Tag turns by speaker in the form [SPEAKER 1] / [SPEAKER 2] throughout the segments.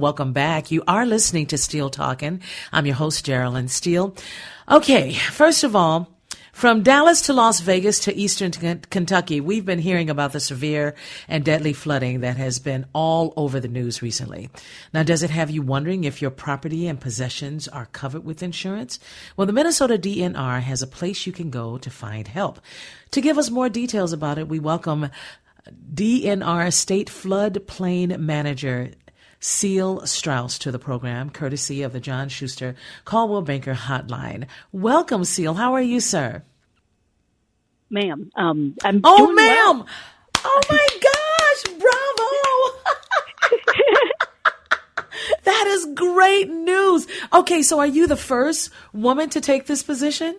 [SPEAKER 1] Welcome back. You are listening to Steele Talking. I'm your host, Geraldine Steele. Okay, first of all, from Dallas to Las Vegas to eastern Kentucky, we've been hearing about the severe and deadly flooding that has been all over the news recently. Now, does it have you wondering if your property and possessions are covered with insurance? Well, the Minnesota DNR has a place you can go to find help. To give us more details about it, we welcome DNR State Floodplain Manager Ceil Strauss to the program, courtesy of the John Schuster Coldwell Banker Hotline. Welcome, Ceil. How are you, sir?
[SPEAKER 2] Ma'am, um, I'm
[SPEAKER 1] oh, ma'am. Well. Oh my gosh! Bravo! that is great news. Okay, so are you the first woman to take this position?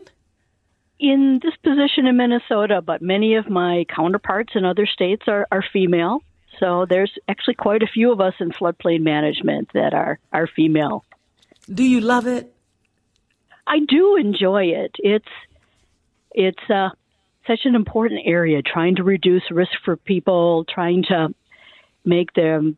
[SPEAKER 2] In this position in Minnesota, but many of my counterparts in other states are, are female. So there's actually quite a few of us in floodplain management that are, are female.
[SPEAKER 1] Do you love it?
[SPEAKER 2] I do enjoy it. It's it's uh, such an important area, trying to reduce risk for people, trying to make them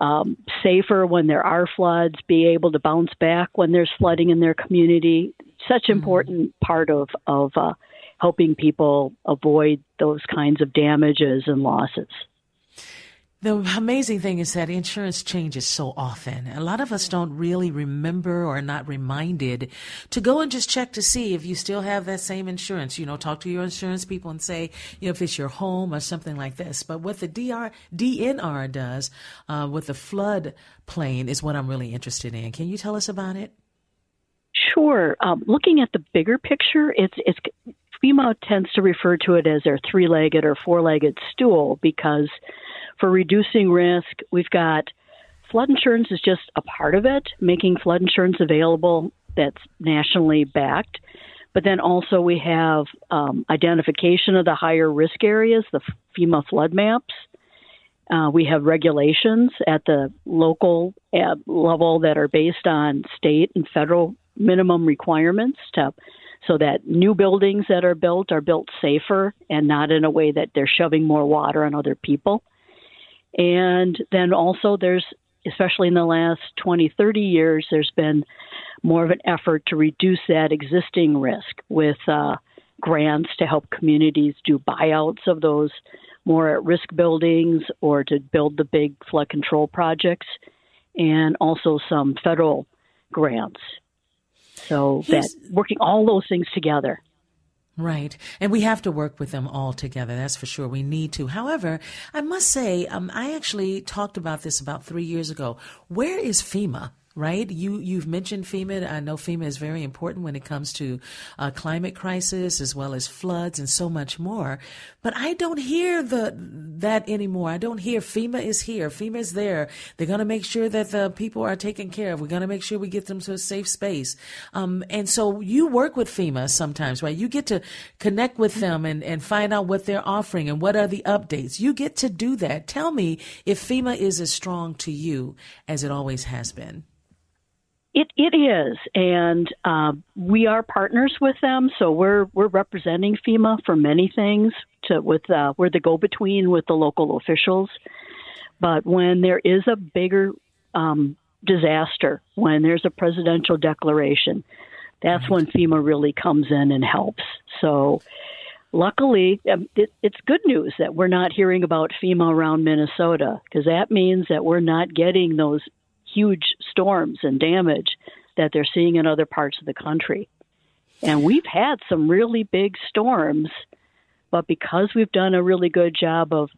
[SPEAKER 2] um, safer when there are floods, be able to bounce back when there's flooding in their community. Such an mm-hmm. important part of of uh, helping people avoid those kinds of damages and losses.
[SPEAKER 1] The amazing thing is that insurance changes so often. A lot of us don't really remember or are not reminded to go and just check to see if you still have that same insurance. You know, talk to your insurance people and say, you know, if it's your home or something like this. But what the DR, DNR does uh, with the flood plain is what I'm really interested in. Can you tell us about it?
[SPEAKER 2] Sure. Um, looking at the bigger picture, it's it's FEMA tends to refer to it as their three-legged or four-legged stool because for reducing risk. We've got flood insurance is just a part of it, making flood insurance available that's nationally backed. But then also we have um, identification of the higher risk areas, the FEMA flood maps. Uh, we have regulations at the local uh, level that are based on state and federal minimum requirements to, so that new buildings that are built are built safer and not in a way that they're shoving more water on other people. And then also, there's, especially in the last 20, 30 years, there's been more of an effort to reduce that existing risk with uh, grants to help communities do buyouts of those more at risk buildings or to build the big flood control projects, and also some federal grants. So that working all those things together
[SPEAKER 1] Right. And we have to work with them all together. That's for sure. We need to. However, I must say, um, I actually talked about this about three years ago. Where is FEMA? Right? You you've mentioned FEMA. I know FEMA is very important when it comes to uh, climate crisis as well as floods and so much more. But I don't hear the that anymore. I don't hear FEMA is here. FEMA is there. They're going to make sure that the people are taken care of. We're going to make sure we get them to a safe space. Um, and so you work with FEMA sometimes, right? You get to connect with them and, and find out what they're offering and what are the updates. You get to do that. Tell me if FEMA is as strong to you as it always has been.
[SPEAKER 2] It it is, and uh, we are partners with them. So we're we're representing FEMA for many things. To with uh, we're the go between with the local officials. But when there is a bigger um, disaster, when there's a presidential declaration, that's right. when FEMA really comes in and helps. So luckily, um, it, it's good news that we're not hearing about FEMA around Minnesota because that means that we're not getting those huge storms and damage that they're seeing in other parts of the country. And we've had some really big storms, but because we've done a really good job of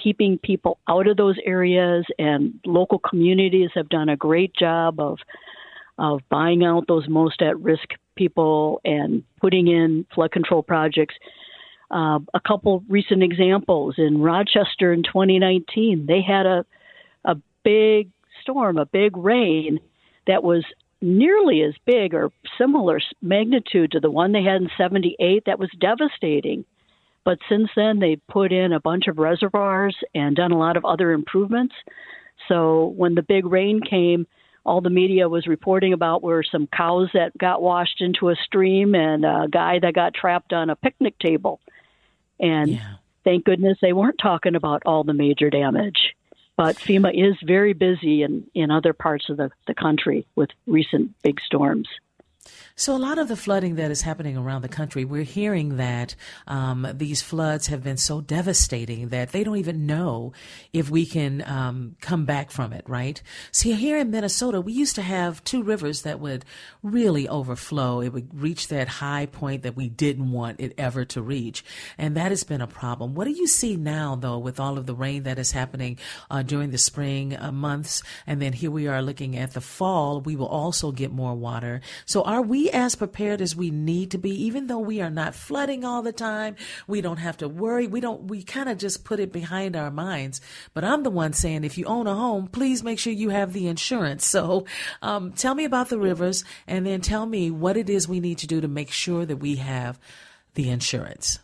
[SPEAKER 2] keeping people out of those areas and local communities have done a great job of of buying out those most at risk people and putting in flood control projects. Uh, a couple recent examples in Rochester in 2019, they had a a big storm, a big rain that was nearly as big or similar magnitude to the one they had in 78 that was devastating. But since then, they've put in a bunch of reservoirs and done a lot of other improvements. So when the big rain came, all the media was reporting about were some cows that got washed into a stream and a guy that got trapped on a picnic table. And yeah. thank goodness they weren't talking about all the major damage. But FEMA is very busy in, in other parts of the, the country with recent big storms.
[SPEAKER 1] So, a lot of the flooding that is happening around the country, we're hearing that um, these floods have been so devastating that they don't even know if we can um, come back from it, right? See, here in Minnesota, we used to have two rivers that would really overflow. It would reach that high point that we didn't want it ever to reach. And that has been a problem. What do you see now, though, with all of the rain that is happening uh, during the spring uh, months? And then here we are looking at the fall, we will also get more water. So, are we as prepared as we need to be, even though we are not flooding all the time. We don't have to worry. We don't, we kind of just put it behind our minds. But I'm the one saying, if you own a home, please make sure you have the insurance. So, um, tell me about the rivers and then tell me what it is we need to do to make sure that we have the insurance.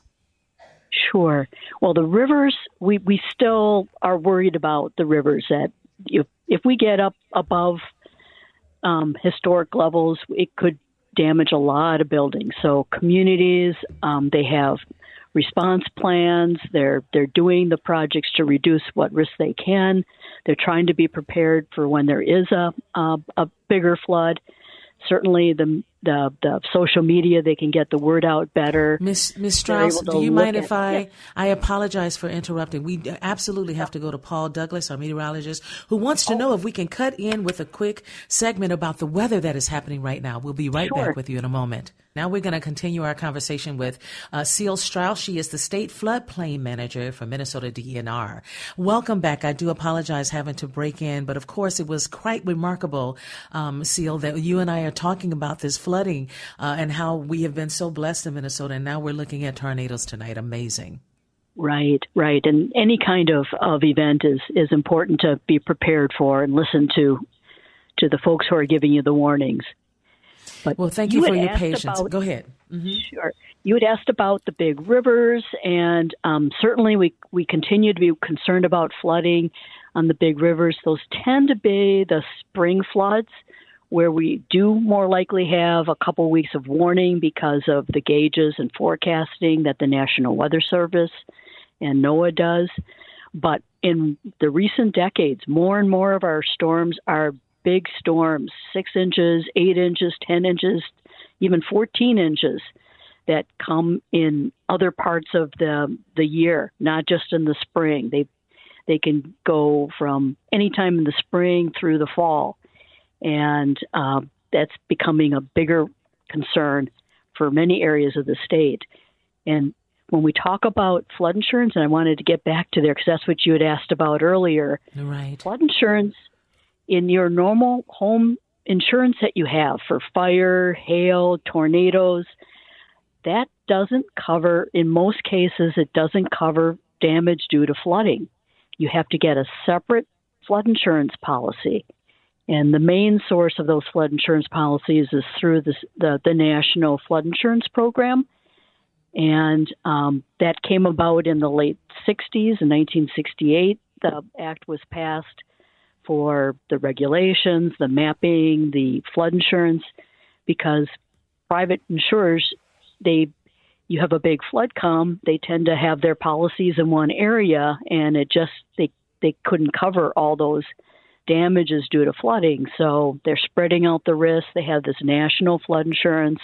[SPEAKER 2] Sure. Well, the rivers, we, we still are worried about the rivers that if, if we get up above um, historic levels, it could damage a lot of buildings. So communities, um, they have response plans. They're they're doing the projects to reduce what risk they can. They're trying to be prepared for when there is a a, a bigger flood certainly the the, the social media they can get the word out better.
[SPEAKER 1] Miss Miss Strauss, do you mind if I. I apologize for interrupting? We absolutely have to go to Paul Douglas, our meteorologist, who wants to oh. know if we can cut in with a quick segment about the weather that is happening right now. We'll be right sure. back with you in a moment. Now we're going to continue our conversation with uh, Ceil Strauss. She is the state floodplain manager for Minnesota DNR. Welcome back. I do apologize having to break in, but of course it was quite remarkable, um, Ceil, that you and I are talking about this flooding uh, and how we have been so blessed in Minnesota, and now we're looking at tornadoes tonight. Amazing.
[SPEAKER 2] Right, right. And any kind of, of event is, is important to be prepared for and listen to to the folks who are giving you the warnings.
[SPEAKER 1] But well, thank you, you for your patience. About, Go ahead.
[SPEAKER 2] Mm-hmm. Sure. You had asked about the big rivers, and um, certainly we we continue to be concerned about flooding on the big rivers. Those tend to be the spring floods, where we do more likely have a couple weeks of warning because of the gauges and forecasting that the National Weather Service and NOAA does. But in the recent decades, more and more of our storms are big storms, six inches, eight inches, 10 inches, even 14 inches that come in other parts of the the year, not just in the spring. They they can go from any time in the spring through the fall, and uh, that's becoming a bigger concern for many areas of the state. And when we talk about flood insurance, and I wanted to get back to there because that's what you had asked about earlier.
[SPEAKER 1] Right.
[SPEAKER 2] Flood insurance in your normal home insurance that you have for fire, hail, tornadoes, that doesn't cover, in most cases, it doesn't cover damage due to flooding. You have to get a separate flood insurance policy. And the main source of those flood insurance policies is through the, the, the National Flood Insurance Program. And um, that came about in the late 60s. In 1968, the act was passed for the regulations, the mapping, the flood insurance, because private insurers, they you have a big flood come, they tend to have their policies in one area, and it just they they couldn't cover all those damages due to flooding. So they're spreading out the risk. They have this national flood insurance,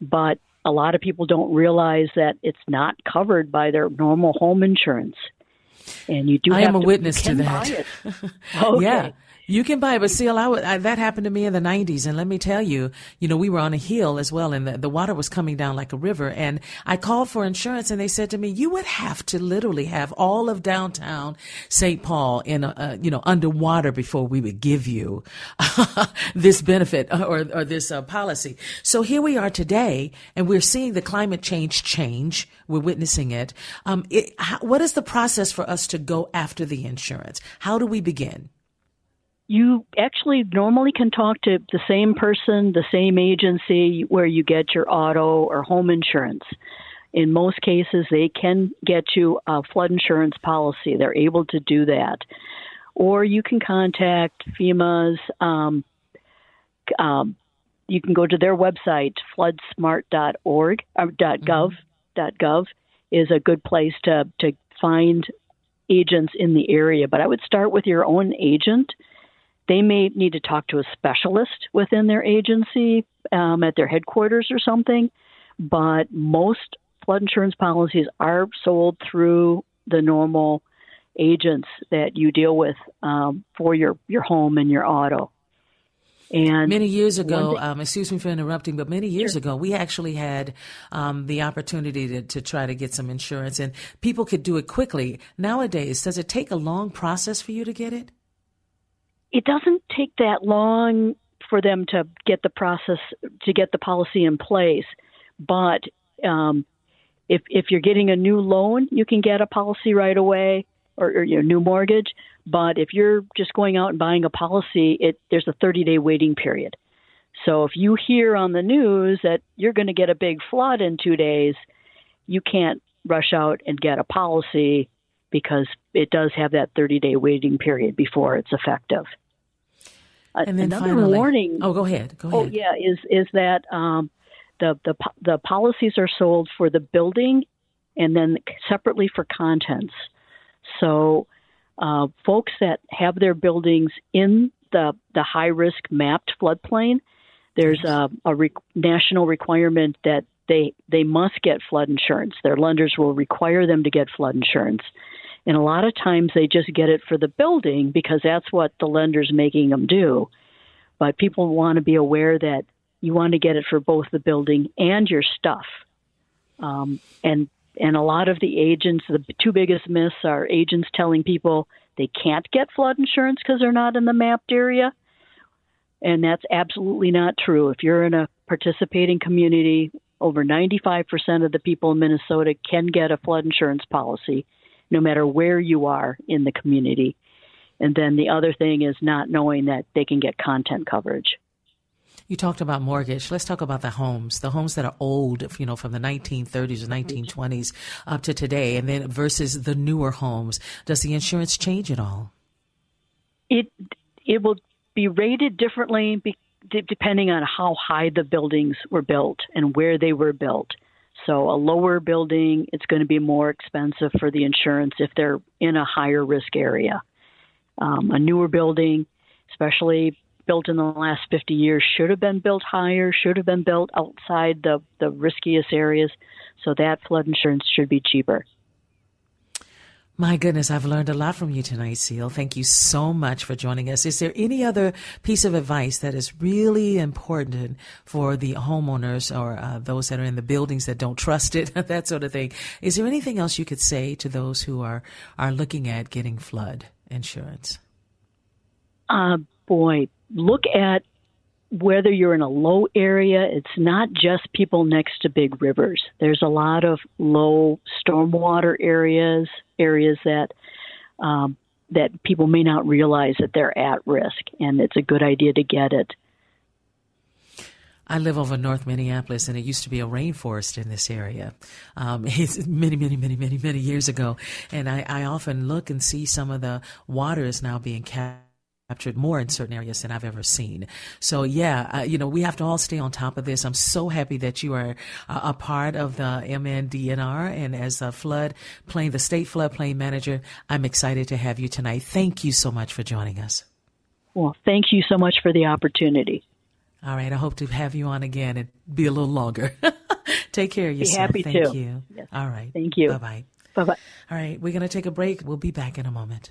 [SPEAKER 2] but a lot of people don't realize that it's not covered by their normal home insurance and you do.
[SPEAKER 1] I
[SPEAKER 2] am
[SPEAKER 1] a to, witness to that.
[SPEAKER 2] okay.
[SPEAKER 1] Yeah. You can buy, but see, I, I, that happened to me in the '90s, and let me tell you, you know, we were on a hill as well, and the, the water was coming down like a river. And I called for insurance, and they said to me, "You would have to literally have all of downtown St. Paul in, a, uh, you know, underwater before we would give you this benefit or, or this uh, policy." So here we are today, and we're seeing the climate change change. We're witnessing it. Um, it how, what is the process for us to go after the insurance? How do we begin?
[SPEAKER 2] You actually normally can talk to the same person, the same agency where you get your auto or home insurance. In most cases, they can get you a flood insurance policy. They're able to do that. Or you can contact FEMA's, um, um, you can go to their website, floodsmart.org, or .gov, mm-hmm. .gov is a good place to, to find agents in the area. But I would start with your own agent they may need to talk to a specialist within their agency um, at their headquarters or something, but most flood insurance policies are sold through the normal agents that you deal with um, for your, your home and your auto.
[SPEAKER 1] And many years ago, um, excuse me for interrupting, but many years sure. ago, we actually had um, the opportunity to, to try to get some insurance, and people could do it quickly. Nowadays, does it take a long process for you to get it?
[SPEAKER 2] It doesn't take that long for them to get the process to get the policy in place. But um, if if you're getting a new loan, you can get a policy right away or, or your new mortgage. But if you're just going out and buying a policy, it there's a 30 day waiting period. So if you hear on the news that you're going to get a big flood in two days, you can't rush out and get a policy because it does have that 30 day waiting period before it's effective.
[SPEAKER 1] And then
[SPEAKER 2] Another
[SPEAKER 1] finally,
[SPEAKER 2] warning.
[SPEAKER 1] Oh, go ahead. Go
[SPEAKER 2] oh,
[SPEAKER 1] ahead.
[SPEAKER 2] Oh, yeah, is is that um, the the the policies are sold for the building, and then separately for contents. So, uh, folks that have their buildings in the the high risk mapped floodplain, there's a, a re- national requirement that they they must get flood insurance. Their lenders will require them to get flood insurance. And a lot of times they just get it for the building because that's what the lender's making them do. But people want to be aware that you want to get it for both the building and your stuff. Um, and and a lot of the agents, the two biggest myths are agents telling people they can't get flood insurance because they're not in the mapped area. And that's absolutely not true. If you're in a participating community, over 95% of the people in Minnesota can get a flood insurance policy no matter where you are in the community. And then the other thing is not knowing that they can get content coverage.
[SPEAKER 1] You talked about mortgage. Let's talk about the homes, the homes that are old, you know, from the 1930s or 1920s up to today, and then versus the newer homes. Does the insurance change at all?
[SPEAKER 2] It it will be rated differently depending on how high the buildings were built and where they were built. So a lower building, it's going to be more expensive for the insurance if they're in a higher risk area. Um, a newer building, especially built in the last 50 years, should have been built higher, should have been built outside the, the riskiest areas. So that flood insurance should be cheaper.
[SPEAKER 1] My goodness, I've learned a lot from you tonight, Ceil. Thank you so much for joining us. Is there any other piece of advice that is really important for the homeowners or uh, those that are in the buildings that don't trust it, that sort of thing? Is there anything else you could say to those who are, are looking at getting flood insurance?
[SPEAKER 2] Uh, boy, look at whether you're in a low area, it's not just people next to big rivers. There's a lot of low stormwater areas, areas that um, that people may not realize that they're at risk, and it's a good idea to get it.
[SPEAKER 1] I live over North Minneapolis, and it used to be a rainforest in this area. Um, it's many, many, many, many, many years ago, and I, I often look and see some of the water is now being captured captured more in certain areas than I've ever seen. So yeah, uh, you know, we have to all stay on top of this. I'm so happy that you are uh, a part of the MNDNR and as a flood plain, the state floodplain manager, I'm excited to have you tonight. Thank you so much for joining us.
[SPEAKER 2] Well, thank you so much for the opportunity.
[SPEAKER 1] All right. I hope to have you on again and be a little longer. Take care of yourself.
[SPEAKER 2] Be happy
[SPEAKER 1] Thank
[SPEAKER 2] to.
[SPEAKER 1] you.
[SPEAKER 2] Yes.
[SPEAKER 1] All right.
[SPEAKER 2] Thank you.
[SPEAKER 1] Bye bye.
[SPEAKER 2] Bye bye.
[SPEAKER 1] All right. We're going to take a break. We'll be back in a moment.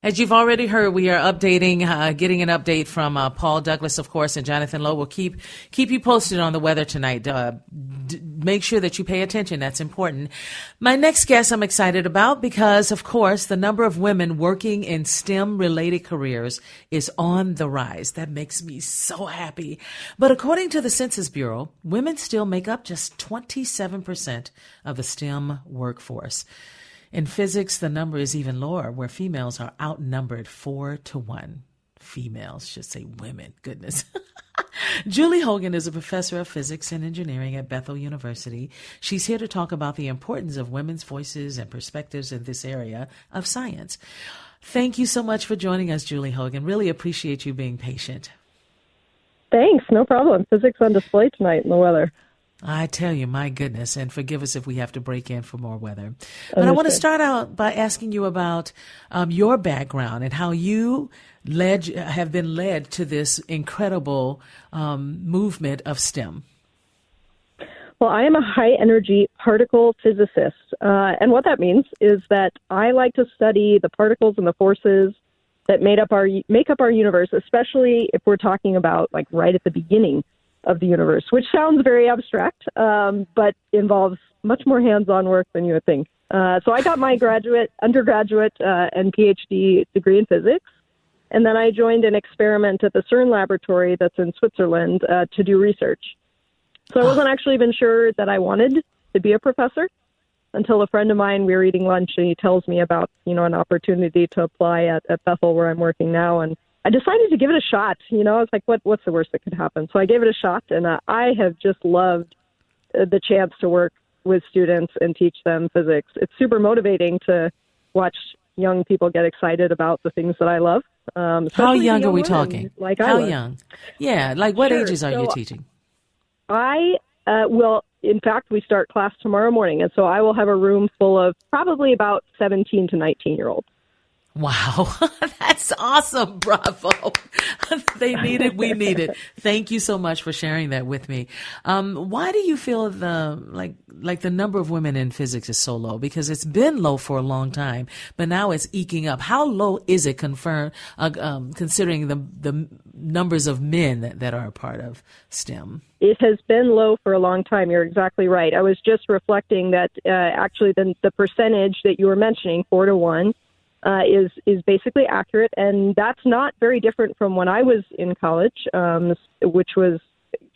[SPEAKER 1] As you've already heard, we are updating, uh, getting an update from uh, Paul Douglas, of course, and Jonathan Lowe. We'll keep keep you posted on the weather tonight. Uh, d- make sure that you pay attention. That's important. My next guest, I'm excited about because, of course, the number of women working in STEM-related careers is on the rise. That makes me so happy. But according to the Census Bureau, women still make up just 27 percent of the STEM workforce. In physics, the number is even lower, where females are outnumbered four to one. Females should say women. Goodness. Julie Hogan is a professor of physics and engineering at Bethel University. She's here to talk about the importance of women's voices and perspectives in this area of science. Thank you so much for joining us, Julie Hogan. Really appreciate you being patient.
[SPEAKER 3] Thanks, no problem. Physics on display tonight in the weather.
[SPEAKER 1] I tell you, my goodness, and forgive us if we have to break in for more weather. But I want to start out by asking you about um, your background and how you led have been led to this incredible um, movement of STEM.
[SPEAKER 3] Well, I am a high energy particle physicist, uh, and what that means is that I like to study the particles and the forces that made up our make up our universe, especially if we're talking about like right at the beginning of the universe, which sounds very abstract, um, but involves much more hands-on work than you would think. Uh, so I got my graduate, undergraduate, uh, and PhD degree in physics, and then I joined an experiment at the CERN laboratory that's in Switzerland uh, to do research. So I wasn't actually even sure that I wanted to be a professor until a friend of mine we were eating lunch and he tells me about you know an opportunity to apply at, at Bethel where I'm working now and I decided to give it a shot. You know, I was like, what what's the worst that could happen? So I gave it a shot, and uh, I have just loved uh, the chance to work with students and teach them physics. It's super motivating to watch young people get excited about the things that I love. Um,
[SPEAKER 1] How young,
[SPEAKER 3] young
[SPEAKER 1] are we
[SPEAKER 3] women,
[SPEAKER 1] talking?
[SPEAKER 3] Like
[SPEAKER 1] How young? Yeah, like what
[SPEAKER 3] Sure.
[SPEAKER 1] ages are
[SPEAKER 3] So
[SPEAKER 1] you teaching?
[SPEAKER 3] I uh, will. In fact, we start class tomorrow morning, and so I will have a room full of probably about 17 to 19 year olds.
[SPEAKER 1] Wow, that's awesome. Bravo. they need it. We need it. Thank you so much for sharing that with me. Um, why do you feel the, like, like the number of women in physics is so low? Because it's been low for a long time, but now it's eking up. How low is it confirm, uh, um, considering the, the numbers of men that, that are a part of STEM?
[SPEAKER 3] It has been low for a long time. You're exactly right. I was just reflecting that uh, actually the, the percentage that you were mentioning, four to one, uh, is is basically accurate, and that's not very different from when I was in college, um, which was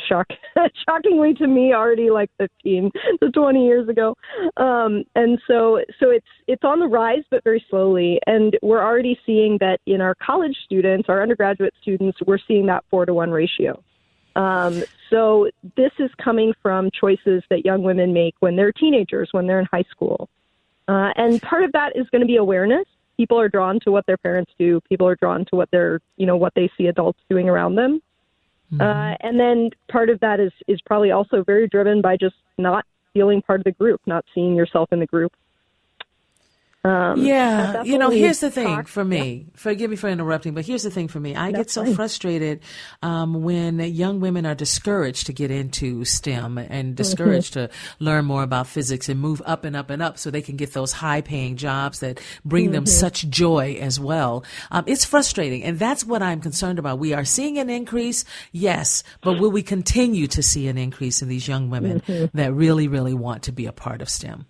[SPEAKER 3] shock shockingly to me already like 15 to 20 years ago. Um, and so so it's it's on the rise, but very slowly, and we're already seeing that in our college students, our undergraduate students, we're seeing that four to one ratio. Um, so this is coming from choices that young women make when they're teenagers, when they're in high school. Uh, and part of that is going to be awareness. People are drawn to what their parents do. People are drawn to what they're, you know, what they see adults doing around them. Uh, and then part of that is is probably also very driven by just not feeling part of the group, not seeing yourself in the group. Um,
[SPEAKER 1] Yeah, you know, here's the thing for me. Forgive me for interrupting, but here's the thing for me. I get so
[SPEAKER 3] fine.
[SPEAKER 1] frustrated um, when young women are discouraged to get into STEM
[SPEAKER 3] Mm-hmm.
[SPEAKER 1] and discouraged to learn more about physics and move up and up and up so they can get those high-paying jobs that bring them
[SPEAKER 3] Mm-hmm.
[SPEAKER 1] such joy as well. Um, it's frustrating, and that's what I'm concerned about. We are seeing an increase, yes, but will we continue to see an increase in these young women
[SPEAKER 3] Mm-hmm.
[SPEAKER 1] that really, really want to be a part of STEM?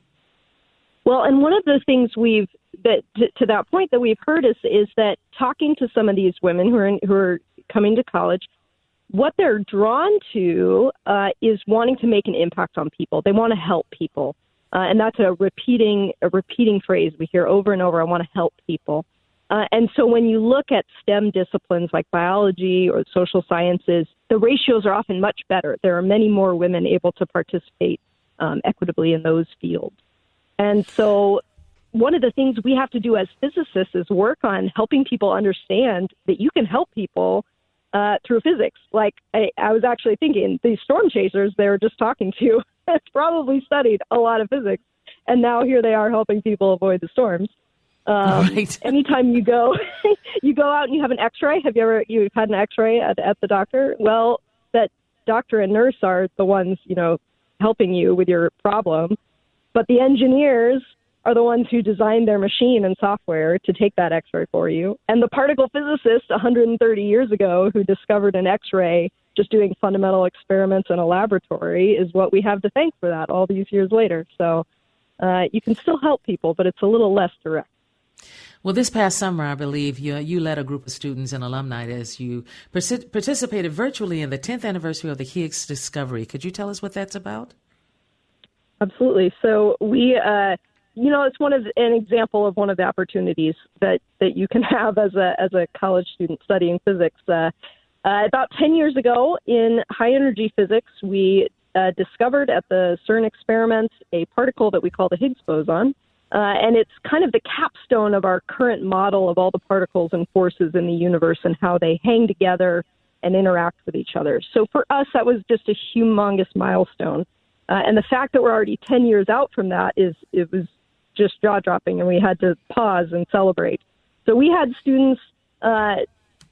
[SPEAKER 3] Well, and one of the things we've that to, to that point that we've heard is is that talking to some of these women who are in, who are coming to college, what they're drawn to uh, is wanting to make an impact on people. They want to help people, uh, and that's a repeating a repeating phrase we hear over and over. I want to help people. Uh, and so when you look at STEM disciplines like biology or social sciences, the ratios are often much better. There are many more women able to participate um, equitably in those fields. And so one of the things we have to do as physicists is work on helping people understand that you can help people uh, through physics. Like I, I was actually thinking, these storm chasers they were just talking to, probably studied a lot of physics, and now here they are helping people avoid the storms. Um, right. anytime you go, you go out and you have an X-ray. Have you ever you've had an X-ray at, at the doctor? Well, that doctor and nurse are the ones you know helping you with your problem, but the engineers are the ones who designed their machine and software to take that X-ray for you. And the particle physicist 130 years ago who discovered an X-ray just doing fundamental experiments in a laboratory is what we have to thank for that all these years later. So uh, you can still help people, but it's a little less direct.
[SPEAKER 1] Well, this past summer, I believe you you led a group of students and alumni as you participated virtually in the 10th anniversary of the Higgs discovery. Could you tell us what that's about?
[SPEAKER 3] Absolutely. So we, uh, you know, it's one of an example of one of the opportunities that that you can have as a as a college student studying physics. Uh, uh, about 10 years ago, in high energy physics, we uh, discovered at the CERN experiments a particle that we call the Higgs boson. Uh, and it's kind of the capstone of our current model of all the particles and forces in the universe and how they hang together and interact with each other. So for us, that was just a humongous milestone. Uh, and the fact that we're already 10 years out from that is, it was just jaw dropping, and we had to pause and celebrate. So we had students, uh,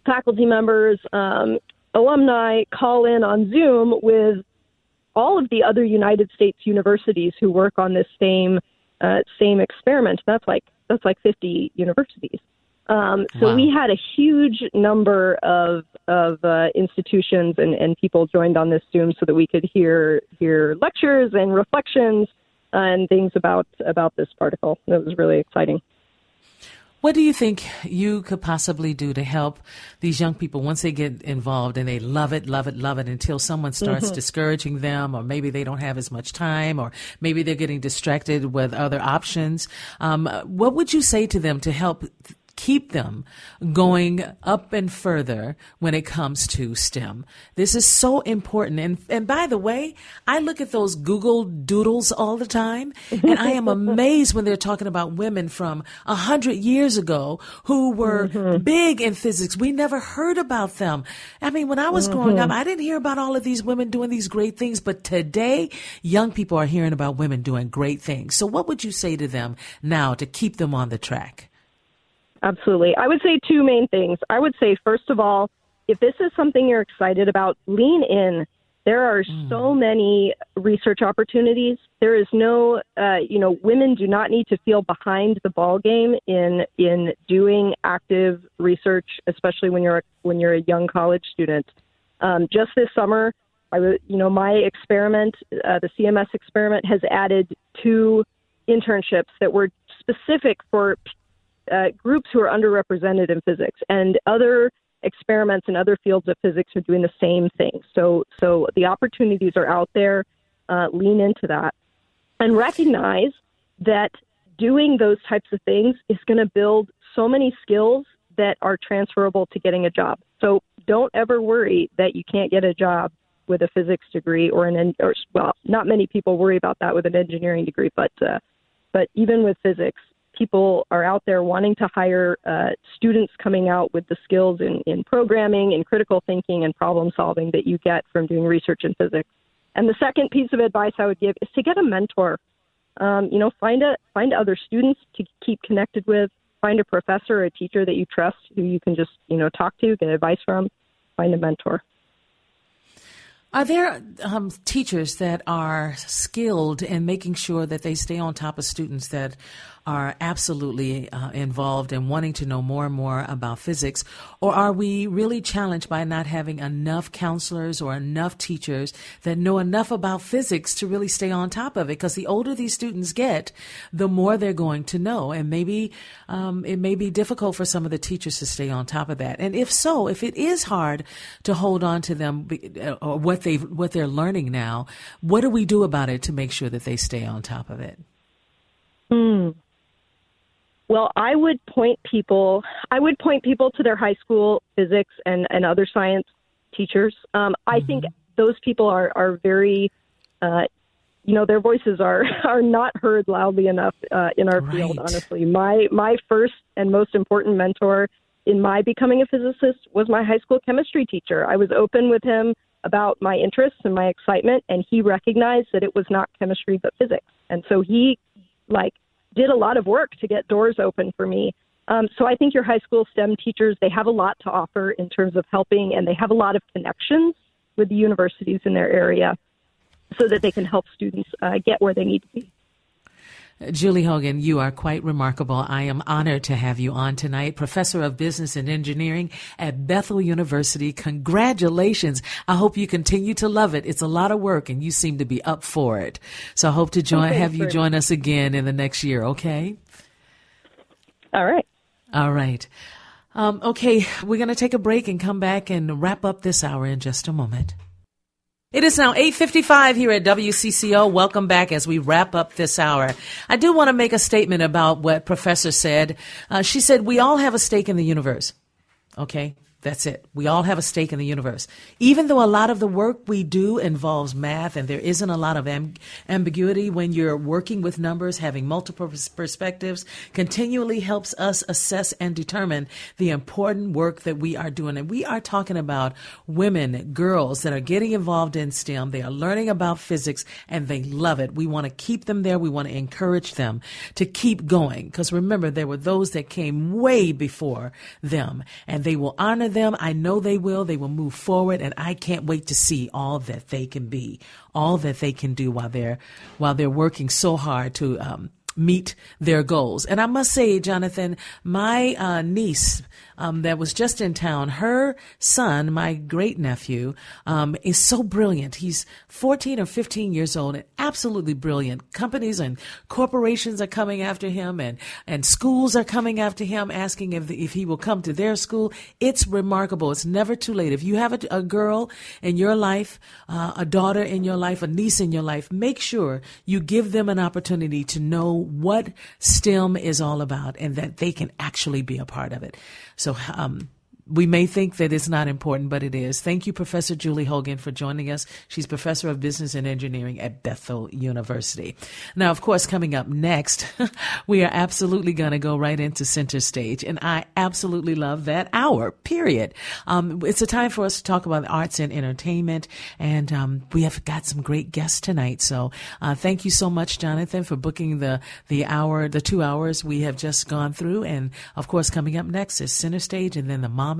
[SPEAKER 3] faculty members, um, alumni call in on Zoom with all of the other United States universities who work on this same uh, same experiment. That's like that's like 50 universities. Um, so wow. we had a huge number of of uh, institutions and, and people joined on this Zoom so that we could hear hear lectures and reflections and things about about this particle. It was really exciting.
[SPEAKER 1] What do you think you could possibly do to help these young people once they get involved and they love it, love it, love it until someone starts mm-hmm. discouraging them, or maybe they don't have as much time, or maybe they're getting distracted with other options? Um, what would you say to them to help keep them going up and further when it comes to STEM. This is so important. And, and by the way, I look at those Google doodles all the time and I am amazed when they're talking about women from a hundred years ago who were mm-hmm. big in physics. We never heard about them. I mean, when I was mm-hmm. growing up, I didn't hear about all of these women doing these great things, but today young people are hearing about women doing great things. So what would you say to them now to keep them on the track?
[SPEAKER 3] Absolutely. I would say two main things. I would say, first of all, if this is something you're excited about, lean in. There are mm. so many research opportunities. There is no, uh, you know, women do not need to feel behind the ball game in in doing active research, especially when you're a, when you're a young college student. Um, just this summer, I, you know, my experiment, uh, the CMS experiment, has added two internships that were specific for uh, groups who are underrepresented in physics, and other experiments in other fields of physics are doing the same thing. So, so the opportunities are out there. Uh, lean into that, and recognize that doing those types of things is going to build so many skills that are transferable to getting a job. So don't ever worry that you can't get a job with a physics degree or an or well, not many people worry about that with an engineering degree, but uh, but even with physics, people are out there wanting to hire uh, students coming out with the skills in, in programming and critical thinking and problem solving that you get from doing research in physics. And the second piece of advice I would give is to get a mentor. Um, you know, find a find other students to keep connected with. Find a professor or a teacher that you trust who you can just you know talk to, get advice from. Find a mentor.
[SPEAKER 1] Are there um, teachers that are skilled in making sure that they stay on top of students that are absolutely uh, involved in wanting to know more and more about physics? Or are we really challenged by not having enough counselors or enough teachers that know enough about physics to really stay on top of it? Because the older these students get, the more they're going to know. And maybe um, it may be difficult for some of the teachers to stay on top of that. And if so, if it is hard to hold on to them uh, or what they what they're learning now, what do we do about it to make sure that they stay on top of it?
[SPEAKER 3] Mm. Well, I would point people. I would point people to their high school physics and, and other science teachers. Um, I mm-hmm. think those people are are very, uh, you know, their voices are are not heard loudly enough uh, in our right. field. Honestly, my my first and most important mentor in my becoming a physicist was my high school chemistry teacher. I was open with him about my interests and my excitement, and he recognized that it was not chemistry but physics. And so he, like, did a lot of work to get doors open for me. Um, so I think your high school STEM teachers they have a lot to offer in terms of helping, and they have a lot of connections with the universities in their area, so that they can help students uh, get where they need to be.
[SPEAKER 1] Julie Hogan, you are quite remarkable. I am honored to have you on tonight. Professor of Business and Engineering at Bethel University. Congratulations. I hope you continue to love it. It's a lot of work and you seem to be up for it. So I hope to join, okay, have you join us again in the next year. Okay.
[SPEAKER 3] All right.
[SPEAKER 1] All right. Um, okay. We're going to take a break and come back and wrap up this hour in just a moment. It is now 8:55 here at WCCO. Welcome back as we wrap up this hour. I do want to make a statement about what Professor said. Uh, she said we all have a stake in the universe. Okay? That's it. We all have a stake in the universe. Even though a lot of the work we do involves math and there isn't a lot of amb- ambiguity when you're working with numbers, having multiple perspectives continually helps us assess and determine the important work that we are doing. And we are talking about women, girls that are getting involved in STEM. They are learning about physics and they love it. We want to keep them there. We want to encourage them to keep going. Because remember, there were those that came way before them and they will honor them. I know they will. They will move forward and I can't wait to see all that they can be, all that they can do while they're, while they're working so hard to, um, meet their goals. And I must say, Jonathan, my uh, niece, um, that was just in town. Her son, my great nephew, um, is so brilliant. He's 14 or 15 years old and absolutely brilliant. Companies and corporations are coming after him and, and schools are coming after him asking if, if he will come to their school. It's remarkable. It's never too late. If you have a, a girl in your life, uh, a daughter in your life, a niece in your life, make sure you give them an opportunity to know what STEM is all about and that they can actually be a part of it. So, um, we may think that it's not important, but it is. Thank you, Professor Julie Hogan, for joining us. She's professor of business and engineering at Bethel University. Now, of course, coming up next, we are absolutely going to go right into center stage. And I absolutely love that hour, period. Um, it's a time for us to talk about arts and entertainment. And, um, we have got some great guests tonight. So, uh, thank you so much, Jonathan, for booking the, the hour, the two hours we have just gone through. And of course, coming up next is center stage and then the mom